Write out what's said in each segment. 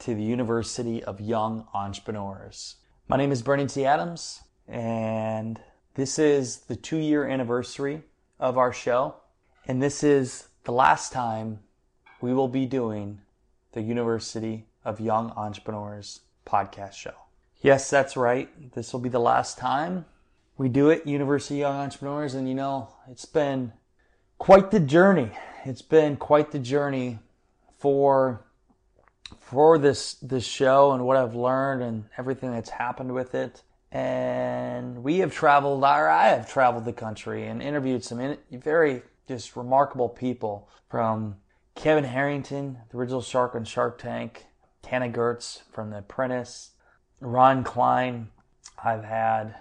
to the University of Young Entrepreneurs. My name is Bernie T. Adams, and this is the two year anniversary of our show. And this is the last time we will be doing the University of Young Entrepreneurs podcast show. Yes, that's right. This will be the last time we do it, University of Young Entrepreneurs. And you know, it's been quite the journey. It's been quite the journey for for this this show and what I've learned and everything that's happened with it. And we have traveled, or I have traveled the country and interviewed some in, very just remarkable people from Kevin Harrington, the original shark on Shark Tank, Tana Goertz from The Apprentice, Ron Klein. I've had,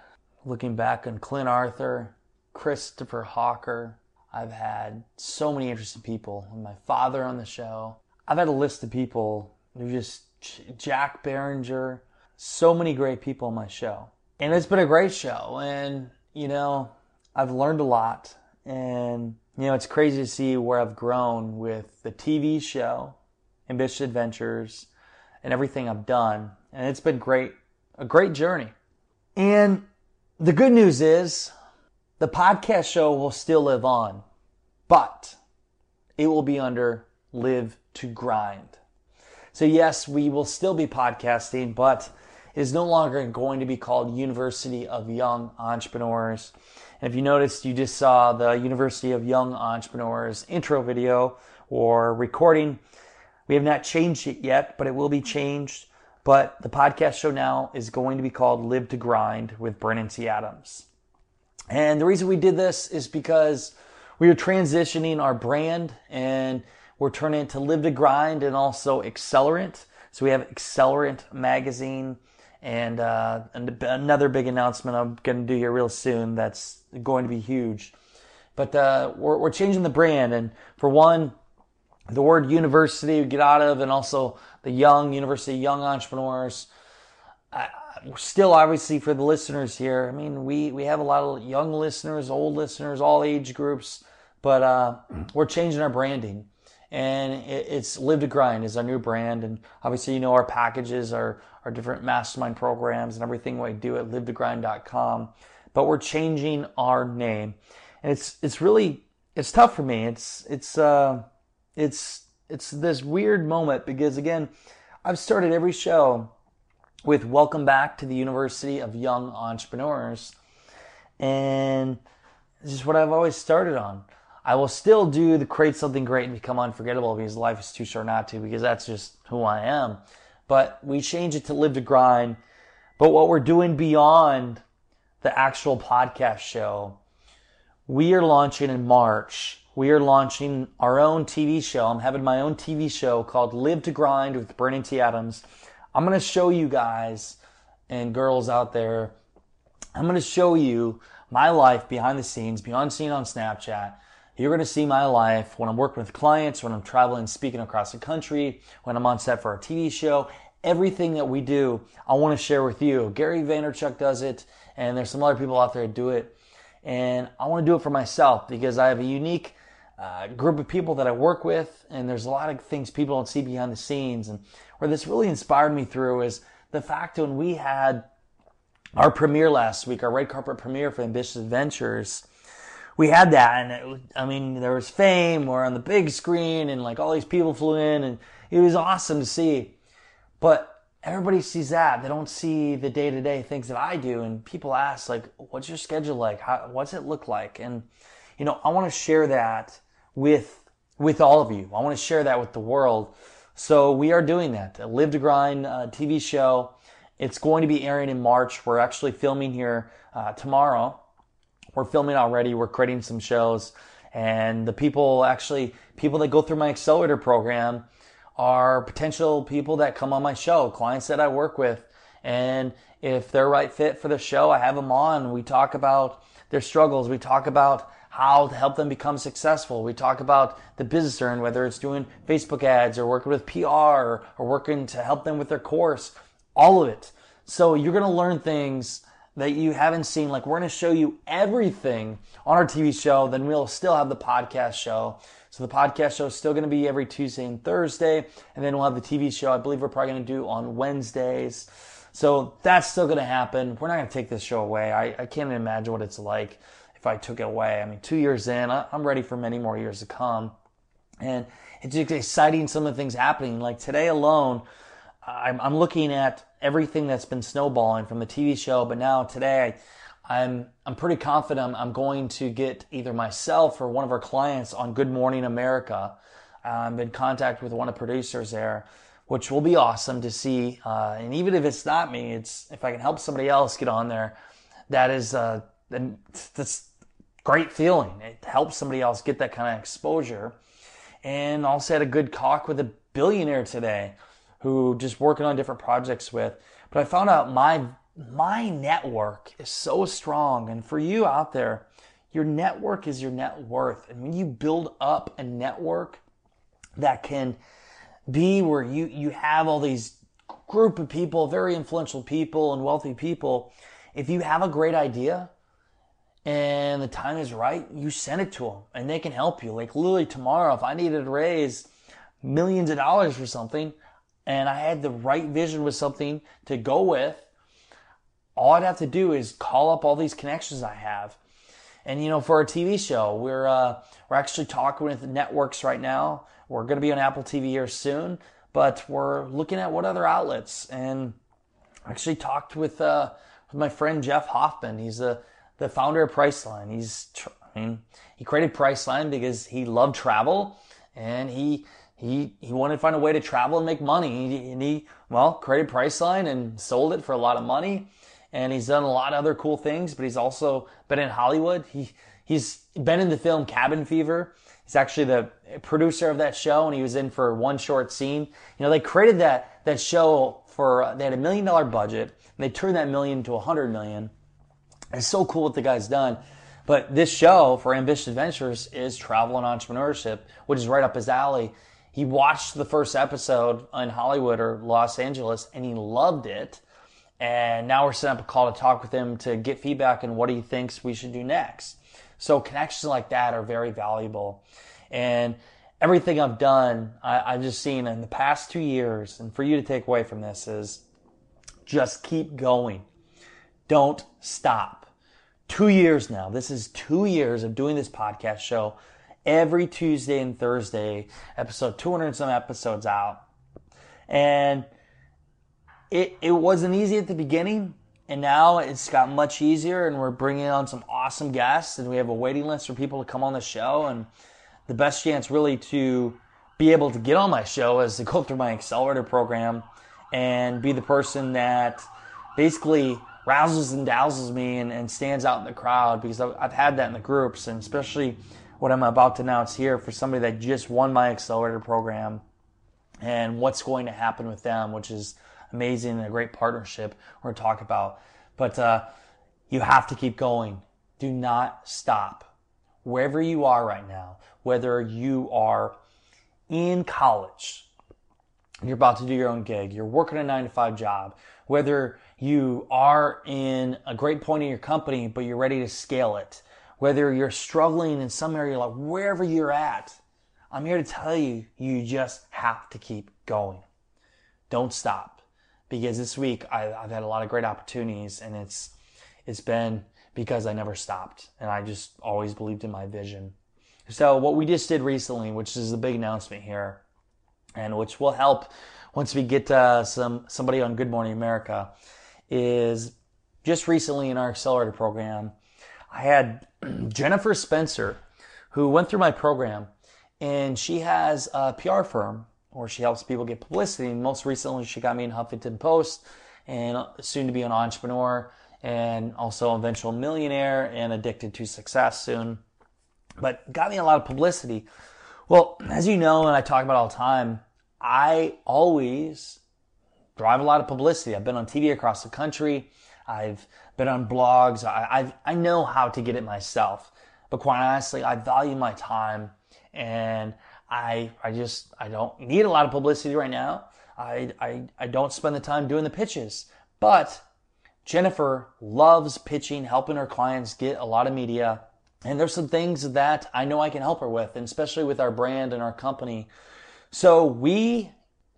looking back on Clint Arthur, Christopher Hawker. I've had so many interesting people. My father on the show. I've had a list of people there's just Jack Barringer, so many great people on my show. And it's been a great show. And, you know, I've learned a lot. And, you know, it's crazy to see where I've grown with the TV show, Ambitious Adventures, and everything I've done. And it's been great, a great journey. And the good news is the podcast show will still live on, but it will be under Live to Grind. So, yes, we will still be podcasting, but it is no longer going to be called University of Young Entrepreneurs. And if you noticed, you just saw the University of Young Entrepreneurs intro video or recording. We have not changed it yet, but it will be changed. But the podcast show now is going to be called Live to Grind with Brandon T. Adams. And the reason we did this is because we are transitioning our brand and we're turning it to Live to Grind and also Accelerant. So we have Accelerant magazine and, uh, and another big announcement I'm going to do here real soon that's going to be huge. But uh, we're, we're changing the brand. And for one, the word university we get out of, and also the young university, young entrepreneurs. Still, obviously, for the listeners here, I mean, we, we have a lot of young listeners, old listeners, all age groups, but uh, we're changing our branding and it's Live to Grind is our new brand. And obviously, you know, our packages are our different mastermind programs and everything we do at livetogrind.com. But we're changing our name, and it's it's really it's tough for me. It's it's uh it's it's this weird moment because again, I've started every show with welcome back to the University of Young Entrepreneurs, and this is what I've always started on. I will still do the create something great and become unforgettable because life is too short not to, because that's just who I am. But we change it to live to grind. But what we're doing beyond the actual podcast show, we are launching in March. We are launching our own TV show. I'm having my own TV show called Live to Grind with Brandon T. Adams. I'm going to show you guys and girls out there, I'm going to show you my life behind the scenes, beyond scene on Snapchat you're going to see my life when I'm working with clients, when I'm traveling, speaking across the country, when I'm on set for a TV show. Everything that we do, I want to share with you. Gary Vaynerchuk does it, and there's some other people out there that do it. And I want to do it for myself because I have a unique uh, group of people that I work with, and there's a lot of things people don't see behind the scenes. And where this really inspired me through is the fact when we had our premiere last week, our red carpet premiere for Ambitious Adventures, we had that, and it, I mean, there was fame. We're on the big screen, and like all these people flew in, and it was awesome to see. But everybody sees that; they don't see the day to day things that I do. And people ask, like, "What's your schedule like? How, what's it look like?" And you know, I want to share that with with all of you. I want to share that with the world. So we are doing that. Live to Grind uh, TV show. It's going to be airing in March. We're actually filming here uh, tomorrow we're filming already. We're creating some shows, and the people actually people that go through my accelerator program are potential people that come on my show, clients that I work with. And if they're right fit for the show, I have them on. We talk about their struggles. We talk about how to help them become successful. We talk about the business earn, whether it's doing Facebook ads or working with PR or, or working to help them with their course, all of it. So you're going to learn things that you haven't seen. Like we're going to show you everything on our TV show. Then we'll still have the podcast show. So the podcast show is still going to be every Tuesday and Thursday, and then we'll have the TV show. I believe we're probably going to do on Wednesdays. So that's still going to happen. We're not going to take this show away. I, I can't even imagine what it's like if I took it away. I mean, two years in, I, I'm ready for many more years to come. And it's just exciting some of the things happening. Like today alone, I'm, I'm looking at everything that's been snowballing from the TV show, but now today I'm I'm pretty confident I'm going to get either myself or one of our clients on Good Morning America. I'm in contact with one of the producers there, which will be awesome to see. Uh, and even if it's not me, it's if I can help somebody else get on there, that is uh, that's great feeling. It helps somebody else get that kind of exposure. And also had a good talk with a billionaire today, who just working on different projects with. But I found out my my network is so strong. And for you out there, your network is your net worth. And when you build up a network that can be where you, you have all these group of people, very influential people and wealthy people, if you have a great idea and the time is right, you send it to them and they can help you. Like literally tomorrow, if I needed to raise millions of dollars for something and I had the right vision with something to go with, all I'd have to do is call up all these connections I have. And you know, for our TV show, we're uh, we're actually talking with networks right now. We're going to be on Apple TV here soon, but we're looking at what other outlets. And I actually talked with uh, with my friend Jeff Hoffman. He's the the founder of Priceline. He's I mean, he created Priceline because he loved travel and he he he wanted to find a way to travel and make money. And he well created Priceline and sold it for a lot of money and he's done a lot of other cool things, but he's also been in Hollywood. He he's been in the film Cabin Fever. He's actually the producer of that show, and he was in for one short scene. You know, they created that that show for they had a million dollar budget, and they turned that million to a hundred million. It's so cool what the guy's done. But this show for Ambitious Adventures is travel and entrepreneurship, which is right up his alley. He watched the first episode in Hollywood or Los Angeles, and he loved it and now we're setting up a call to talk with him to get feedback on what he thinks we should do next. So connections like that are very valuable. And everything I've done, I, have just seen in the past two years, and for you to take away from this is just keep going. Don't stop. Two years now. This is two years of doing this podcast show every Tuesday and Thursday, episode 200 and some episodes out. And it, it wasn't easy at the beginning, and now it's got much easier, and we're bringing on some awesome guests, and we have a waiting list for people to come on the show. And the best chance, really, to be able to get on my show is to go through my accelerator program and be the person that basically rouses and dazzles me and, and stands out in the crowd because I've, I've had that in the groups, and especially what I'm about to announce here for somebody that just won my accelerator program and what's going to happen with them, which is amazing and a great partnership we're going to talk about. But uh, you have to keep going. Do not stop. Wherever you are right now, whether you are in college, you're about to do your own gig, you're working a nine to five job, whether you are in a great point in your company, but you're ready to scale it, whether you're struggling in some area, like wherever you're at, I'm here to tell you, you just have to keep going. Don't stop because this week I, have had a lot of great opportunities and it's it's been because I never stopped and I just always believed in my vision. So what we just did recently, which is the big announcement here, and which will help once we get uh, some somebody on Good Morning America, is just recently in our accelerator program, I had Jennifer Spencer, who went through my program, and she has a PR firm where she helps people get publicity. Most recently, she got me in Huffington Post and uh, soon to be an entrepreneur and also eventual millionaire and addicted to success soon. But got me a lot of publicity. Well, as you know, and I talk about all the time, I always drive a lot of publicity. I've been on TV across the country. I've been on blogs. I, I've, I know how to get it myself. But quite honestly, I value my time and I, I just, I don't need a lot of publicity right now. I, I, I don't spend the time doing the pitches, but Jennifer loves pitching, helping her clients get a lot of media. And there's some things that I know I can help her with, and especially with our brand and our company. So we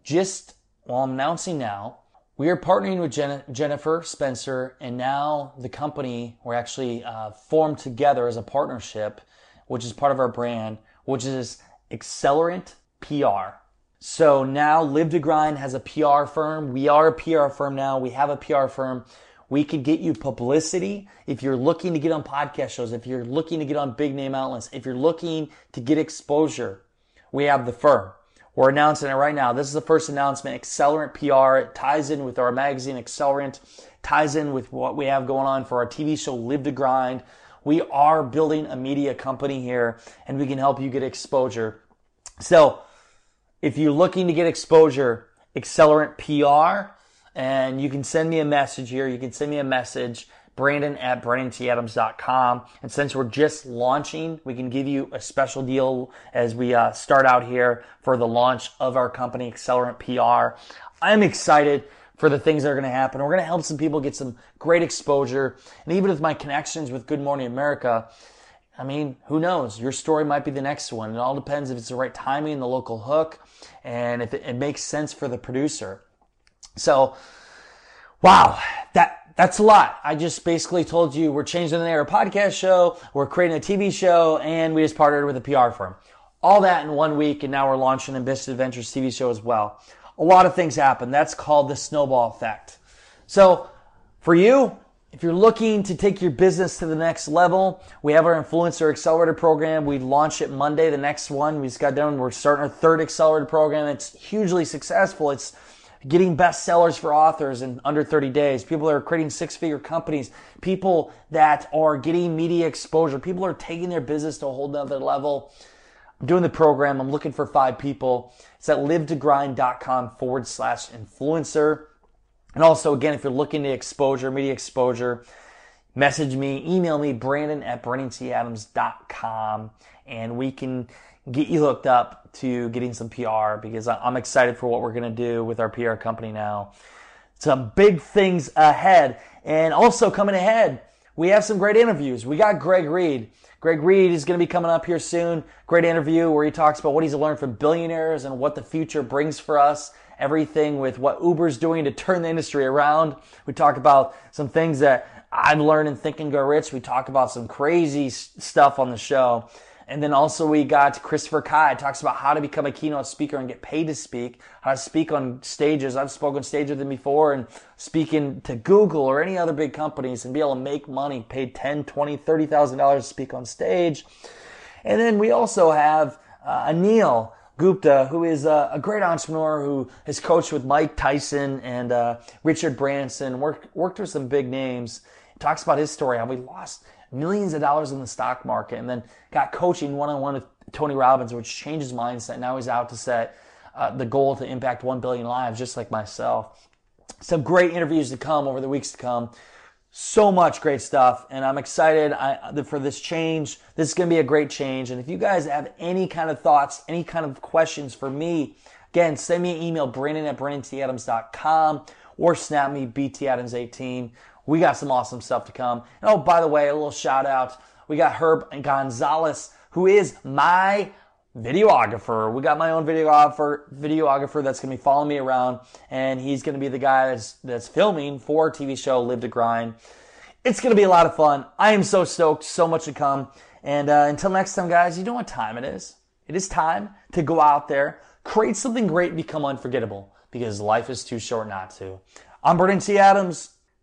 just, well, I'm announcing now, we are partnering with Jen- Jennifer Spencer, and now the company, we're actually uh, formed together as a partnership, which is part of our brand, which is Accelerant PR. So now Live to Grind has a PR firm. We are a PR firm now. We have a PR firm. We can get you publicity if you're looking to get on podcast shows, if you're looking to get on big name outlets, if you're looking to get exposure. We have the firm. We're announcing it right now. This is the first announcement. Accelerant PR. It ties in with our magazine Accelerant, ties in with what we have going on for our TV show Live to Grind. We are building a media company here and we can help you get exposure. So if you're looking to get exposure, Accelerant PR, and you can send me a message here. You can send me a message, Brandon at BrandonTAdams.com. And since we're just launching, we can give you a special deal as we uh, start out here for the launch of our company, Accelerant PR. I'm excited for the things that are going to happen. We're going to help some people get some great exposure. And even with my connections with Good Morning America, I mean, who knows? Your story might be the next one. It all depends if it's the right timing, the local hook, and if it, it makes sense for the producer. So, wow, that that's a lot. I just basically told you we're changing the our podcast show, we're creating a TV show, and we just partnered with a PR firm. All that in one week, and now we're launching Ambitious Adventures TV show as well a lot of things happen. That's called the snowball effect. So for you, if you're looking to take your business to the next level, we have our Influencer Accelerator program. We launched it Monday, the next one. We just got done. We're starting our third accelerator program. It's hugely successful. It's getting bestsellers for authors in under 30 days. People that are creating six figure companies. People that are getting media exposure. People are taking their business to a whole nother level. I'm doing the program. I'm looking for five people. It's at livetogrind.com forward slash influencer. And also, again, if you're looking to exposure, media exposure, message me, email me, brandon at brandonTadams.com, and we can get you hooked up to getting some PR because I'm excited for what we're going to do with our PR company now. Some big things ahead. And also coming ahead, we have some great interviews. We got Greg Reid. Greg Reid is going to be coming up here soon. Great interview where he talks about what he's learned from billionaires and what the future brings for us. Everything with what Uber's doing to turn the industry around. We talk about some things that I've learned in Think and Grow Rich. We talk about some crazy stuff on the show. And then also we got Christopher Kai talks about how to become a keynote speaker and get paid to speak, how to speak on stages. I've spoken stage with him before and speaking to Google or any other big companies and be able to make money, pay 10, 20, $30,000 to speak on stage. And then we also have uh, Anil Gupta, who is a, a, great entrepreneur who has coached with Mike Tyson and uh, Richard Branson, worked, worked with some big names. Talks about his story, how he lost millions of dollars in the stock market and then got coaching one on one with Tony Robbins, which changed his mindset. Now he's out to set uh, the goal to impact 1 billion lives, just like myself. Some great interviews to come over the weeks to come. So much great stuff, and I'm excited I, for this change. This is going to be a great change. And if you guys have any kind of thoughts, any kind of questions for me, again, send me an email, Brandon at BrandonTAdams.com or snap me, BTAdams18. We got some awesome stuff to come. And oh, by the way, a little shout out. We got Herb Gonzalez, who is my videographer. We got my own videographer, videographer that's going to be following me around, and he's going to be the guy that's, that's filming for TV show Live to Grind. It's going to be a lot of fun. I am so stoked. So much to come. And uh, until next time, guys, you know what time it is. It is time to go out there, create something great, become unforgettable because life is too short not to. I'm Brandon T. Adams.